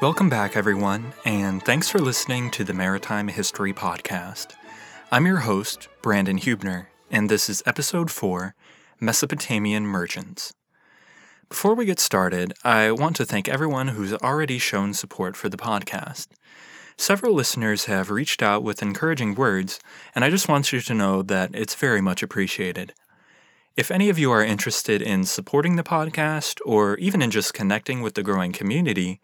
Welcome back, everyone, and thanks for listening to the Maritime History Podcast. I'm your host, Brandon Huebner, and this is episode 4 Mesopotamian Merchants. Before we get started, I want to thank everyone who's already shown support for the podcast. Several listeners have reached out with encouraging words, and I just want you to know that it's very much appreciated. If any of you are interested in supporting the podcast or even in just connecting with the growing community,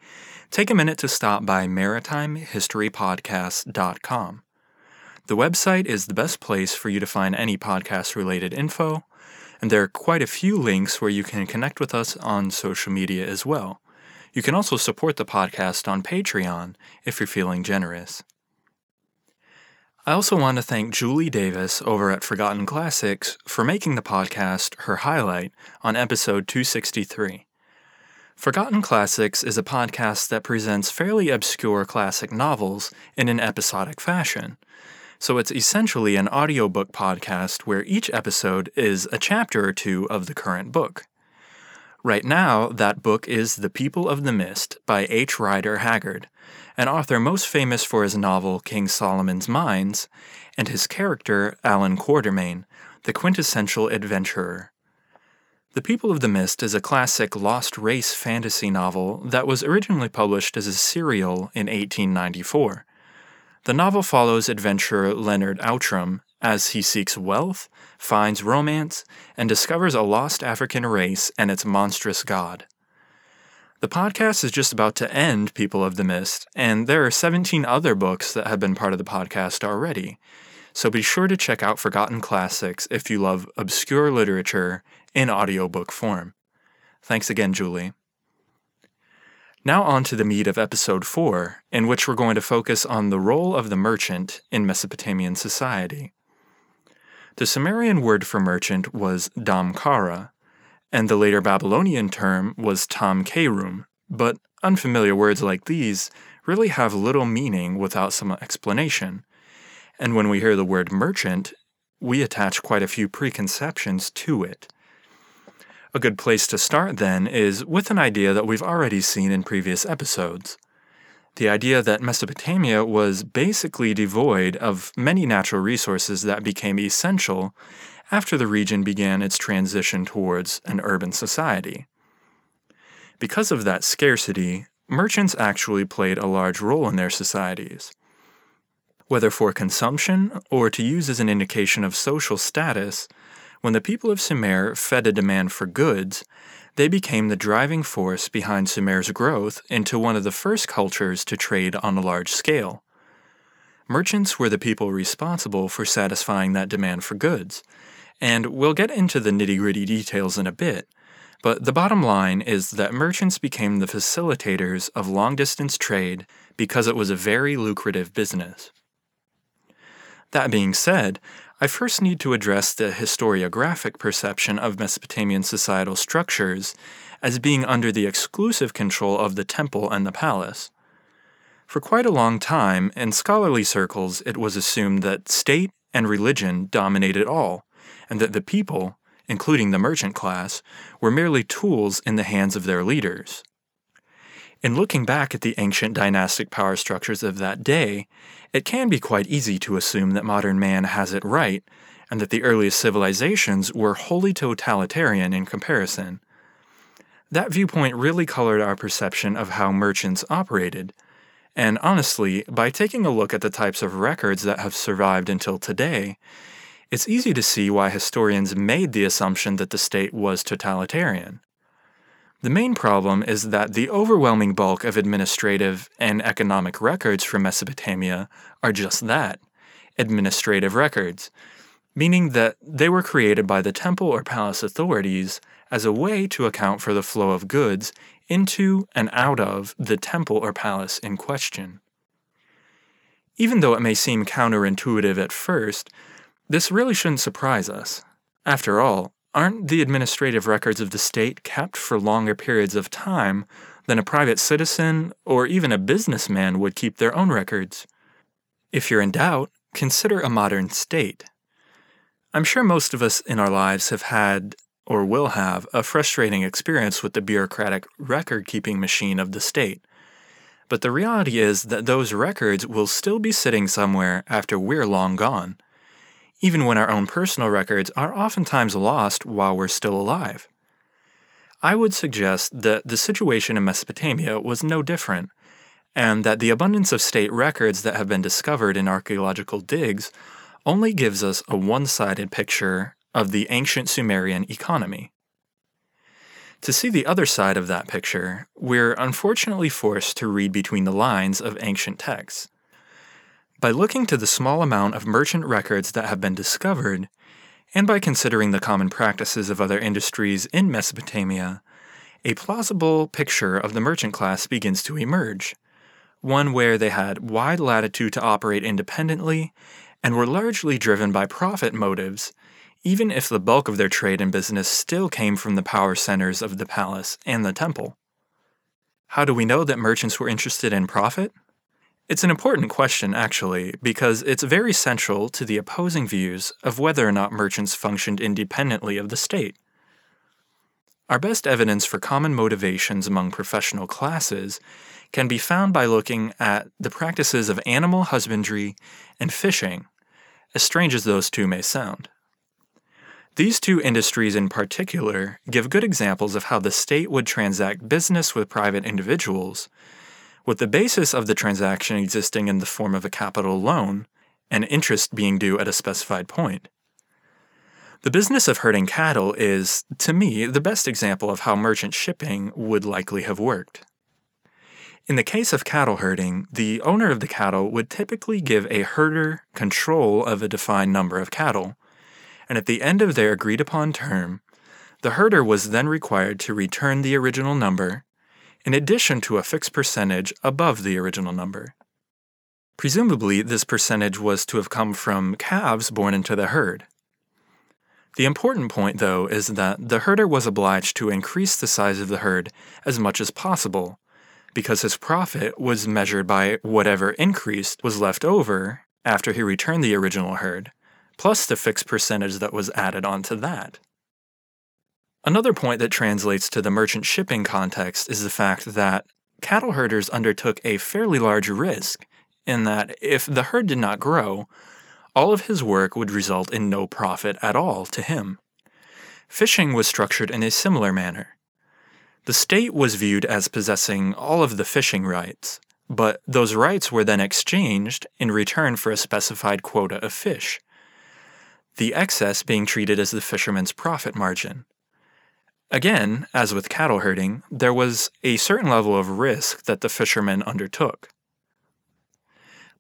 take a minute to stop by maritimehistorypodcast.com. The website is the best place for you to find any podcast related info, and there are quite a few links where you can connect with us on social media as well. You can also support the podcast on Patreon if you're feeling generous. I also want to thank Julie Davis over at Forgotten Classics for making the podcast her highlight on episode 263. Forgotten Classics is a podcast that presents fairly obscure classic novels in an episodic fashion. So it's essentially an audiobook podcast where each episode is a chapter or two of the current book. Right now, that book is The People of the Mist by H. Rider Haggard, an author most famous for his novel King Solomon's Mines and his character Allan Quatermain, the quintessential adventurer. The People of the Mist is a classic lost race fantasy novel that was originally published as a serial in 1894. The novel follows adventurer Leonard Outram as he seeks wealth, finds romance, and discovers a lost African race and its monstrous god. The podcast is just about to end People of the Mist, and there are 17 other books that have been part of the podcast already. So be sure to check out Forgotten Classics if you love obscure literature in audiobook form. Thanks again, Julie. Now, on to the meat of episode 4, in which we're going to focus on the role of the merchant in Mesopotamian society. The Sumerian word for merchant was damkara, and the later Babylonian term was tamkerum, but unfamiliar words like these really have little meaning without some explanation. And when we hear the word merchant, we attach quite a few preconceptions to it. A good place to start, then, is with an idea that we've already seen in previous episodes. The idea that Mesopotamia was basically devoid of many natural resources that became essential after the region began its transition towards an urban society. Because of that scarcity, merchants actually played a large role in their societies. Whether for consumption or to use as an indication of social status, when the people of Sumer fed a demand for goods, they became the driving force behind Sumer's growth into one of the first cultures to trade on a large scale. Merchants were the people responsible for satisfying that demand for goods, and we'll get into the nitty gritty details in a bit, but the bottom line is that merchants became the facilitators of long distance trade because it was a very lucrative business. That being said, I first need to address the historiographic perception of Mesopotamian societal structures as being under the exclusive control of the temple and the palace. For quite a long time, in scholarly circles, it was assumed that state and religion dominated all, and that the people, including the merchant class, were merely tools in the hands of their leaders. In looking back at the ancient dynastic power structures of that day, it can be quite easy to assume that modern man has it right, and that the earliest civilizations were wholly totalitarian in comparison. That viewpoint really colored our perception of how merchants operated. And honestly, by taking a look at the types of records that have survived until today, it's easy to see why historians made the assumption that the state was totalitarian. The main problem is that the overwhelming bulk of administrative and economic records from Mesopotamia are just that administrative records, meaning that they were created by the temple or palace authorities as a way to account for the flow of goods into and out of the temple or palace in question. Even though it may seem counterintuitive at first, this really shouldn't surprise us. After all, aren't the administrative records of the state kept for longer periods of time than a private citizen or even a businessman would keep their own records? If you're in doubt, consider a modern state. I'm sure most of us in our lives have had or will have a frustrating experience with the bureaucratic record keeping machine of the state. But the reality is that those records will still be sitting somewhere after we're long gone, even when our own personal records are oftentimes lost while we're still alive. I would suggest that the situation in Mesopotamia was no different, and that the abundance of state records that have been discovered in archaeological digs only gives us a one sided picture of the ancient Sumerian economy. To see the other side of that picture, we're unfortunately forced to read between the lines of ancient texts. By looking to the small amount of merchant records that have been discovered, and by considering the common practices of other industries in Mesopotamia, a plausible picture of the merchant class begins to emerge, one where they had wide latitude to operate independently and were largely driven by profit motives even if the bulk of their trade and business still came from the power centers of the palace and the temple. How do we know that merchants were interested in profit? It's an important question, actually, because it's very central to the opposing views of whether or not merchants functioned independently of the state. Our best evidence for common motivations among professional classes can be found by looking at the practices of animal husbandry and fishing, as strange as those two may sound. These two industries in particular give good examples of how the state would transact business with private individuals, with the basis of the transaction existing in the form of a capital loan and interest being due at a specified point. The business of herding cattle is, to me, the best example of how merchant shipping would likely have worked. In the case of cattle herding, the owner of the cattle would typically give a herder control of a defined number of cattle and at the end of their agreed upon term, the herder was then required to return the original number, in addition to a fixed percentage above the original number. Presumably, this percentage was to have come from calves born into the herd. The important point, though, is that the herder was obliged to increase the size of the herd as much as possible, because his profit was measured by whatever increase was left over after he returned the original herd, plus the fixed percentage that was added onto that. Another point that translates to the merchant shipping context is the fact that cattle herders undertook a fairly large risk in that if the herd did not grow, all of his work would result in no profit at all to him. Fishing was structured in a similar manner. The state was viewed as possessing all of the fishing rights, but those rights were then exchanged in return for a specified quota of fish the excess being treated as the fisherman's profit margin. Again, as with cattle herding, there was a certain level of risk that the fishermen undertook.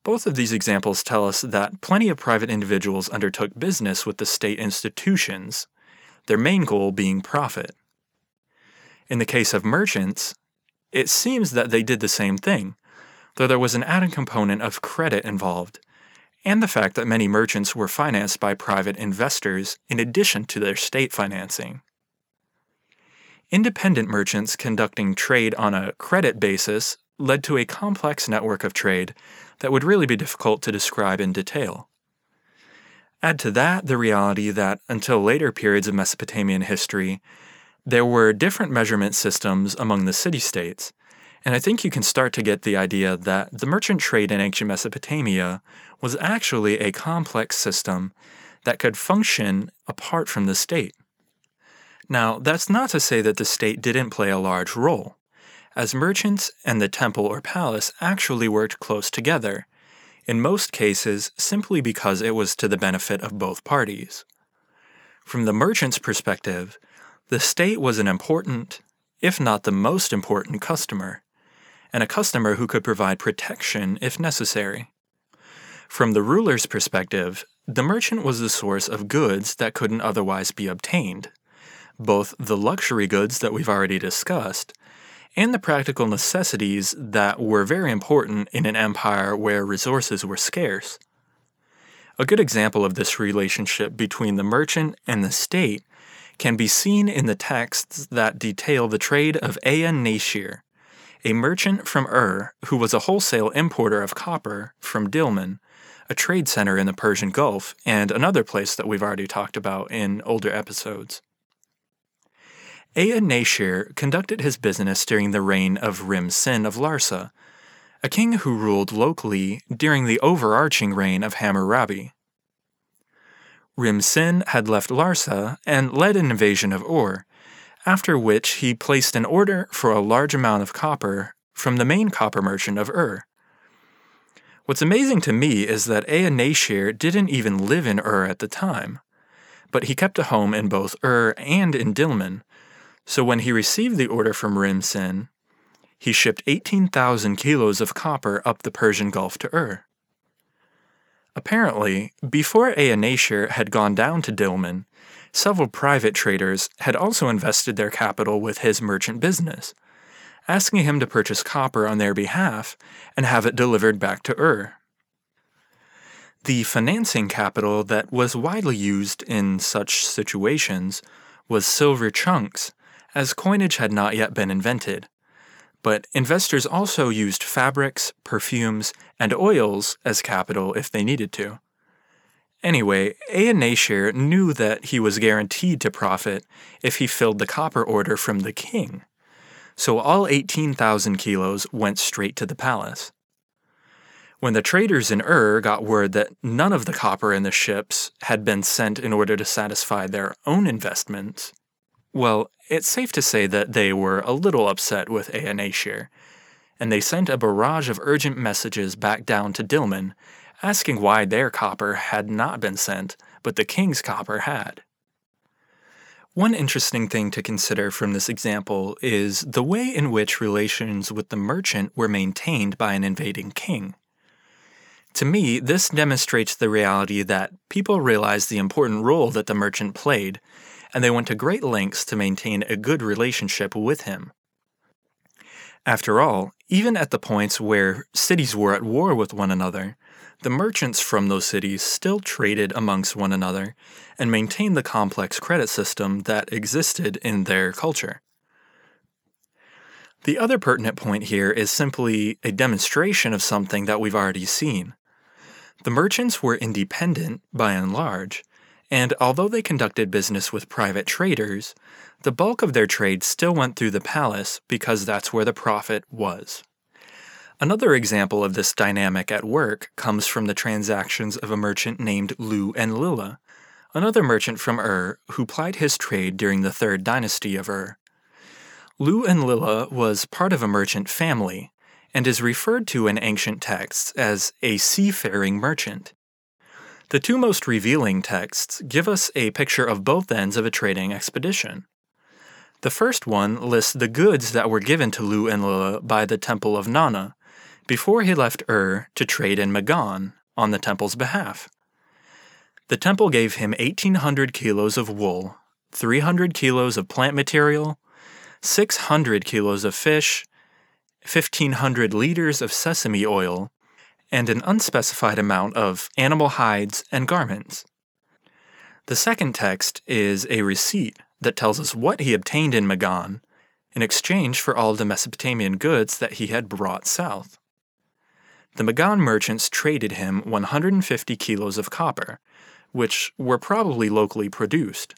Both of these examples tell us that plenty of private individuals undertook business with the state institutions, their main goal being profit. In the case of merchants, it seems that they did the same thing, though there was an added component of credit involved and the fact that many merchants were financed by private investors in addition to their state financing. Independent merchants conducting trade on a credit basis led to a complex network of trade that would really be difficult to describe in detail. Add to that the reality that until later periods of Mesopotamian history, there were different measurement systems among the city states, and I think you can start to get the idea that the merchant trade in ancient Mesopotamia was actually a complex system that could function apart from the state. Now, that's not to say that the state didn't play a large role, as merchants and the temple or palace actually worked close together, in most cases simply because it was to the benefit of both parties. From the merchant's perspective, the state was an important, if not the most important, customer and a customer who could provide protection if necessary. From the ruler's perspective, the merchant was the source of goods that couldn't otherwise be obtained, both the luxury goods that we've already discussed and the practical necessities that were very important in an empire where resources were scarce. A good example of this relationship between the merchant and the state can be seen in the texts that detail the trade of Ea-nāşir, a merchant from Ur who was a wholesale importer of copper from Dilmun, a trade center in the Persian Gulf, and another place that we've already talked about in older episodes. Ea-nāşir conducted his business during the reign of Rim Sin of Larsa, a king who ruled locally during the overarching reign of Hammurabi. Rim Sin had left Larsa and led an invasion of Ur, after which he placed an order for a large amount of copper from the main copper merchant of Ur. What's amazing to me is that Ea-nāşir didn't even live in Ur at the time, but he kept a home in both Ur and in Dilmun, so when he received the order from Rim Sin, he shipped 18,000 kilos of copper up the Persian Gulf to Ur. Apparently, before Ea-nāşir had gone down to Dilmun, several private traders had also invested their capital with his merchant business, asking him to purchase copper on their behalf and have it delivered back to Ur. The financing capital that was widely used in such situations was silver chunks, as coinage had not yet been invented but investors also used fabrics, perfumes, and oils as capital if they needed to. Anyway, Ea-nāşir knew that he was guaranteed to profit if he filled the copper order from the king, so all 18,000 kilos went straight to the palace. When the traders in Ur got word that none of the copper in the ships had been sent in order to satisfy their own investments, well, it's safe to say that they were a little upset with Ea-nāşir, and they sent a barrage of urgent messages back down to Dilmun, asking why their copper had not been sent, but the king's copper had. One interesting thing to consider from this example is the way in which relations with the merchant were maintained by an invading king. To me, this demonstrates the reality that people realized the important role that the merchant played and they went to great lengths to maintain a good relationship with him. After all, even at the points where cities were at war with one another, the merchants from those cities still traded amongst one another and maintained the complex credit system that existed in their culture. The other pertinent point here is simply a demonstration of something that we've already seen. The merchants were independent, by and large, and although they conducted business with private traders, the bulk of their trade still went through the palace because that's where the profit was. Another example of this dynamic at work comes from the transactions of a merchant named Lu-Enlilla, another merchant from Ur who plied his trade during the third dynasty of Ur. Lu-Enlilla was part of a merchant family and is referred to in ancient texts as a seafaring merchant. The two most revealing texts give us a picture of both ends of a trading expedition. The first one lists the goods that were given to Lu-Enlilla by the Temple of Nanna before he left Ur to trade in Magan on the temple's behalf. The temple gave him 1,800 kilos of wool, 300 kilos of plant material, 600 kilos of fish, 1,500 liters of sesame oil, and an unspecified amount of animal hides and garments. The second text is a receipt that tells us what he obtained in Magan in exchange for all the Mesopotamian goods that he had brought south. The Magan merchants traded him 150 kilos of copper, which were probably locally produced,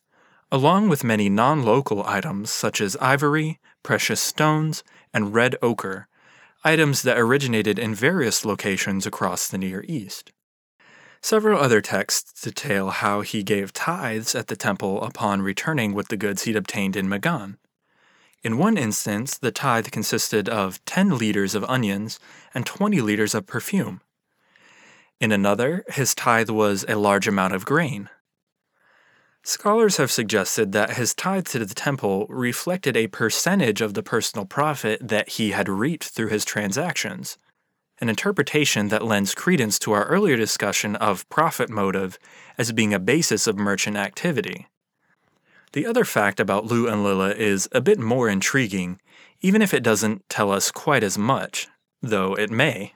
along with many non local items such as ivory, precious stones, and red ochre items that originated in various locations across the Near East. Several other texts detail how he gave tithes at the temple upon returning with the goods he'd obtained in Magan. In one instance, the tithe consisted of 10 liters of onions and 20 liters of perfume. In another, his tithe was a large amount of grain. Scholars have suggested that his tithe to the temple reflected a percentage of the personal profit that he had reaped through his transactions, an interpretation that lends credence to our earlier discussion of profit motive as being a basis of merchant activity. The other fact about Lu-Enlilla is a bit more intriguing, even if it doesn't tell us quite as much, though it may.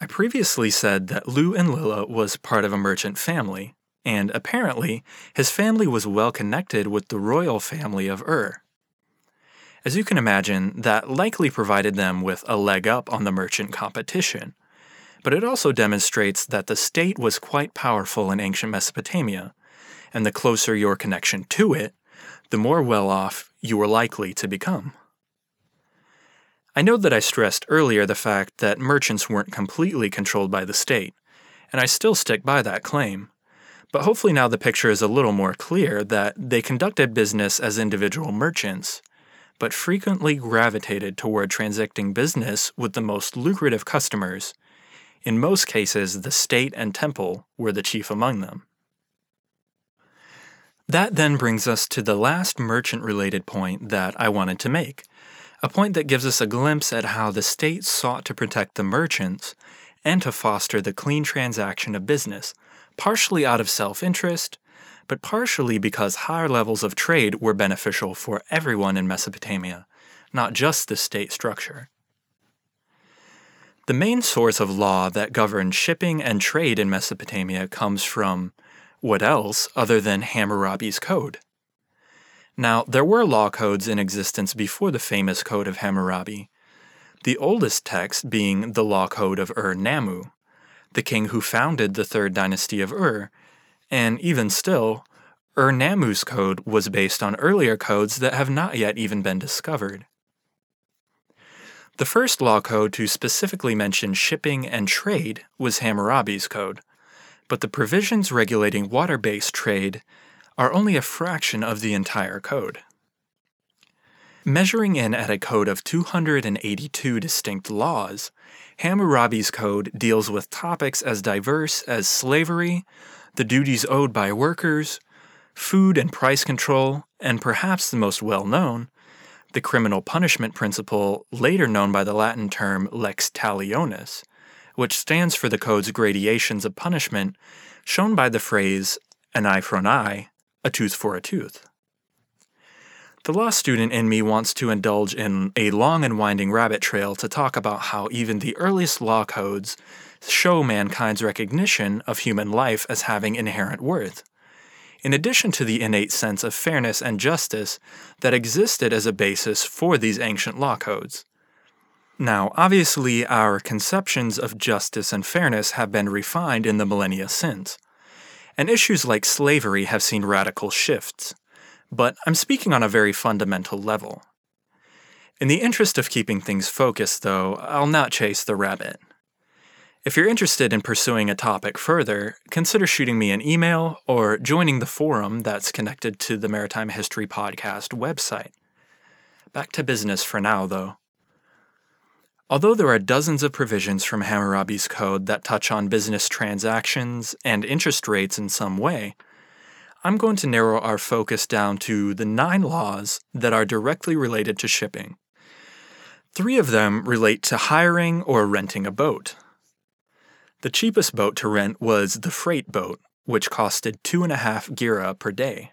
I previously said that Lu-Enlilla was part of a merchant family, and apparently his family was well connected with the royal family of Ur. As you can imagine, that likely provided them with a leg up on the merchant competition, but it also demonstrates that the state was quite powerful in ancient Mesopotamia, and the closer your connection to it, the more well off you were likely to become. I know that I stressed earlier the fact that merchants weren't completely controlled by the state, and I still stick by that claim. But hopefully now the picture is a little more clear that they conducted business as individual merchants, but frequently gravitated toward transacting business with the most lucrative customers. In most cases, the state and temple were the chief among them. That then brings us to the last merchant related point that I wanted to make, a point that gives us a glimpse at how the state sought to protect the merchants and to foster the clean transaction of business partially out of self interest, but partially because higher levels of trade were beneficial for everyone in Mesopotamia, not just the state structure. The main source of law that governed shipping and trade in Mesopotamia comes from what else other than Hammurabi's Code? Now, there were law codes in existence before the famous Code of Hammurabi, the oldest text being the Law Code of Ur-Nammu, the king who founded the third dynasty of Ur, and even still, Ur-Nammu's code was based on earlier codes that have not yet even been discovered. The first law code to specifically mention shipping and trade was Hammurabi's code, but the provisions regulating water based trade are only a fraction of the entire code. Measuring in at a code of 282 distinct laws, Hammurabi's code deals with topics as diverse as slavery, the duties owed by workers, food and price control, and perhaps the most well known, the criminal punishment principle, later known by the Latin term lex talionis, which stands for the code's gradations of punishment, shown by the phrase an eye for an eye, a tooth for a tooth. The law student in me wants to indulge in a long and winding rabbit trail to talk about how even the earliest law codes show mankind's recognition of human life as having inherent worth, in addition to the innate sense of fairness and justice that existed as a basis for these ancient law codes. Now, obviously, our conceptions of justice and fairness have been refined in the millennia since, and issues like slavery have seen radical shifts but I'm speaking on a very fundamental level. In the interest of keeping things focused, though, I'll not chase the rabbit. If you're interested in pursuing a topic further, consider shooting me an email or joining the forum that's connected to the Maritime History Podcast website. Back to business for now, though. Although there are dozens of provisions from Hammurabi's code that touch on business transactions and interest rates in some way, I'm going to narrow our focus down to the nine laws that are directly related to shipping. Three of them relate to hiring or renting a boat. The cheapest boat to rent was the freight boat, which costed two and a half gira per day.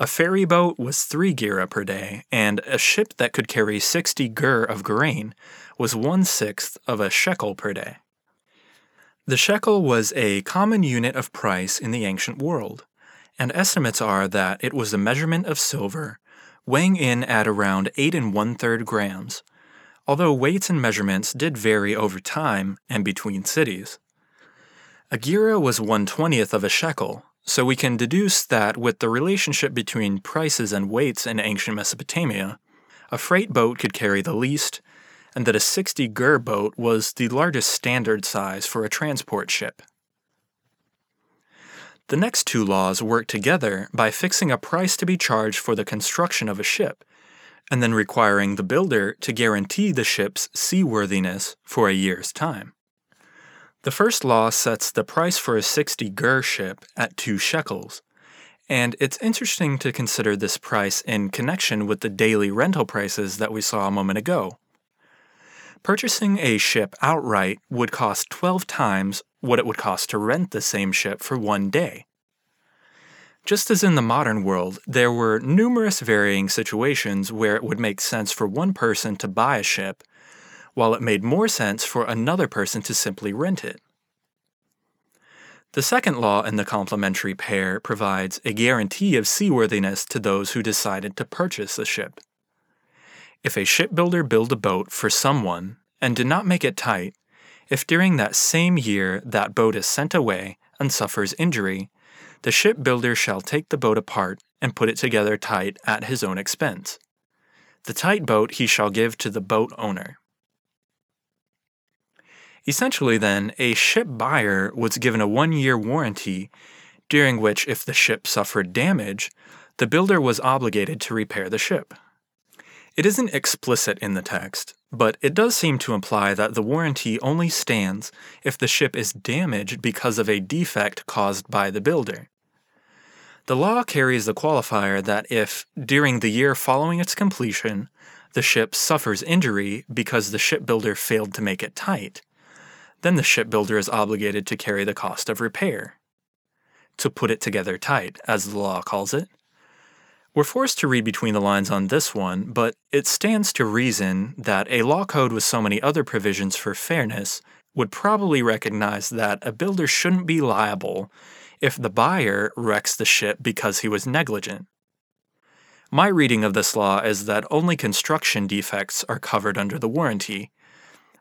A ferry boat was three gira per day, and a ship that could carry 60 gur of grain was one sixth of a shekel per day. The shekel was a common unit of price in the ancient world and estimates are that it was a measurement of silver, weighing in at around 8 and one third grams, although weights and measurements did vary over time and between cities. A gira was one twentieth of a shekel, so we can deduce that with the relationship between prices and weights in ancient Mesopotamia, a freight boat could carry the least, and that a 60 gur boat was the largest standard size for a transport ship. The next two laws work together by fixing a price to be charged for the construction of a ship, and then requiring the builder to guarantee the ship's seaworthiness for a year's time. The first law sets the price for a 60 gur ship at two shekels, and it's interesting to consider this price in connection with the daily rental prices that we saw a moment ago. Purchasing a ship outright would cost 12 times what it would cost to rent the same ship for one day. Just as in the modern world, there were numerous varying situations where it would make sense for one person to buy a ship, while it made more sense for another person to simply rent it. The second law in the complementary pair provides a guarantee of seaworthiness to those who decided to purchase a ship. If a shipbuilder built a boat for someone and did not make it tight, if during that same year that boat is sent away and suffers injury, the shipbuilder shall take the boat apart and put it together tight at his own expense. The tight boat he shall give to the boat owner. Essentially, then, a ship buyer was given a one year warranty, during which, if the ship suffered damage, the builder was obligated to repair the ship. It isn't explicit in the text, but it does seem to imply that the warranty only stands if the ship is damaged because of a defect caused by the builder. The law carries the qualifier that if, during the year following its completion, the ship suffers injury because the shipbuilder failed to make it tight, then the shipbuilder is obligated to carry the cost of repair. To put it together tight, as the law calls it. We're forced to read between the lines on this one, but it stands to reason that a law code with so many other provisions for fairness would probably recognize that a builder shouldn't be liable if the buyer wrecks the ship because he was negligent. My reading of this law is that only construction defects are covered under the warranty,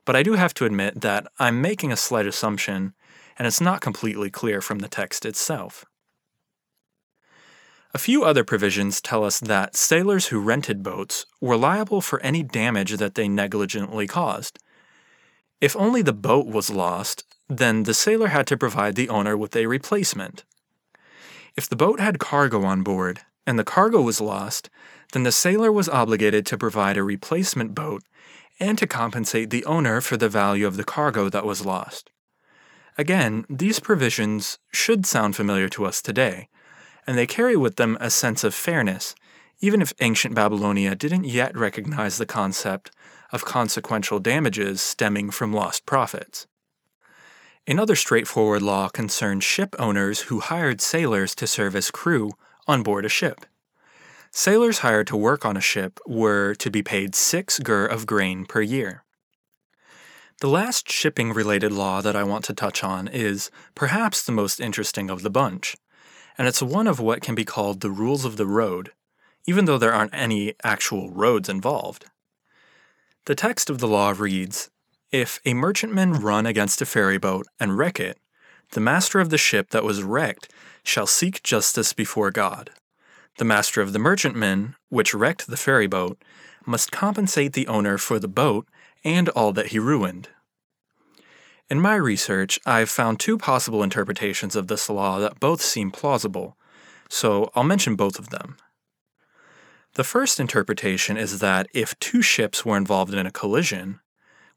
but I do have to admit that I'm making a slight assumption, and it's not completely clear from the text itself. A few other provisions tell us that sailors who rented boats were liable for any damage that they negligently caused. If only the boat was lost, then the sailor had to provide the owner with a replacement. If the boat had cargo on board and the cargo was lost, then the sailor was obligated to provide a replacement boat and to compensate the owner for the value of the cargo that was lost. Again, these provisions should sound familiar to us today, and they carry with them a sense of fairness, even if ancient Babylonia didn't yet recognize the concept of consequential damages stemming from lost profits. Another straightforward law concerned ship owners who hired sailors to serve as crew on board a ship. Sailors hired to work on a ship were to be paid six gur of grain per year. The last shipping related law that I want to touch on is perhaps the most interesting of the bunch and it's one of what can be called the rules of the road, even though there aren't any actual roads involved. The text of the law reads If a merchantman run against a ferryboat and wreck it, the master of the ship that was wrecked shall seek justice before God. The master of the merchantman, which wrecked the ferryboat, must compensate the owner for the boat and all that he ruined. In my research, I've found two possible interpretations of this law that both seem plausible, so I'll mention both of them. The first interpretation is that if two ships were involved in a collision,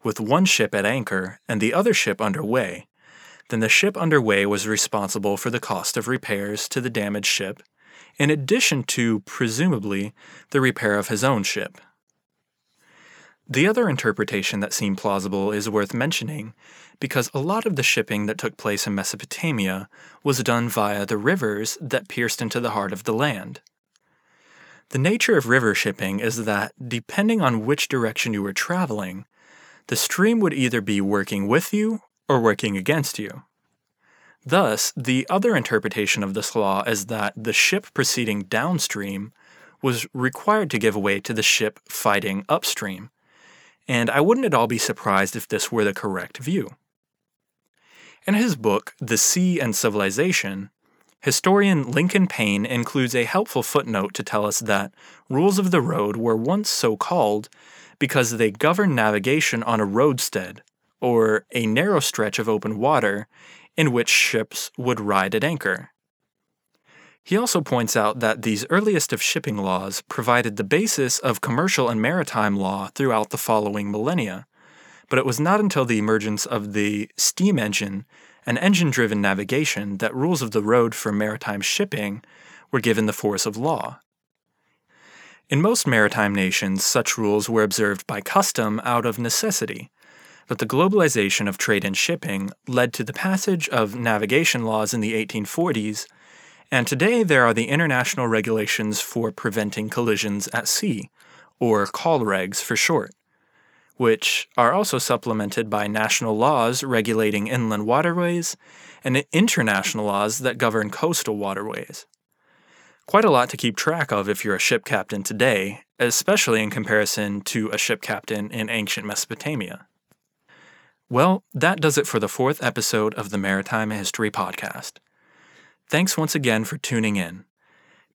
with one ship at anchor and the other ship underway, then the ship underway was responsible for the cost of repairs to the damaged ship, in addition to, presumably, the repair of his own ship. The other interpretation that seemed plausible is worth mentioning because a lot of the shipping that took place in Mesopotamia was done via the rivers that pierced into the heart of the land. The nature of river shipping is that, depending on which direction you were traveling, the stream would either be working with you or working against you. Thus, the other interpretation of this law is that the ship proceeding downstream was required to give way to the ship fighting upstream, and I wouldn't at all be surprised if this were the correct view. In his book, The Sea and Civilization, historian Lincoln Paine includes a helpful footnote to tell us that rules of the road were once so called because they governed navigation on a roadstead, or a narrow stretch of open water in which ships would ride at anchor. He also points out that these earliest of shipping laws provided the basis of commercial and maritime law throughout the following millennia, but it was not until the emergence of the steam engine and engine driven navigation that rules of the road for maritime shipping were given the force of law. In most maritime nations, such rules were observed by custom out of necessity, but the globalization of trade and shipping led to the passage of navigation laws in the 1840s, and today there are the international regulations for preventing collisions at sea, or COLREGs for short which are also supplemented by national laws regulating inland waterways and international laws that govern coastal waterways. Quite a lot to keep track of if you're a ship captain today, especially in comparison to a ship captain in ancient Mesopotamia. Well, that does it for the fourth episode of the Maritime History Podcast. Thanks once again for tuning in.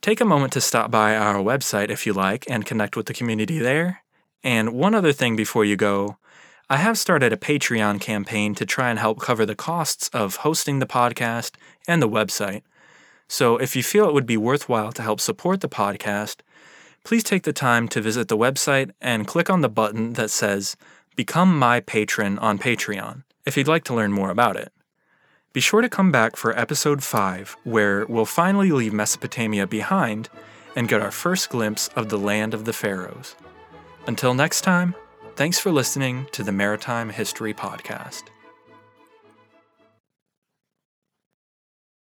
Take a moment to stop by our website if you like and connect with the community there. And one other thing before you go I have started a Patreon campaign to try and help cover the costs of hosting the podcast and the website. So if you feel it would be worthwhile to help support the podcast, please take the time to visit the website and click on the button that says Become My Patron on Patreon if you'd like to learn more about it. Be sure to come back for episode 5, where we'll finally leave Mesopotamia behind and get our first glimpse of the land of the pharaohs. Until next time, Thanks for listening to the Maritime History Podcast.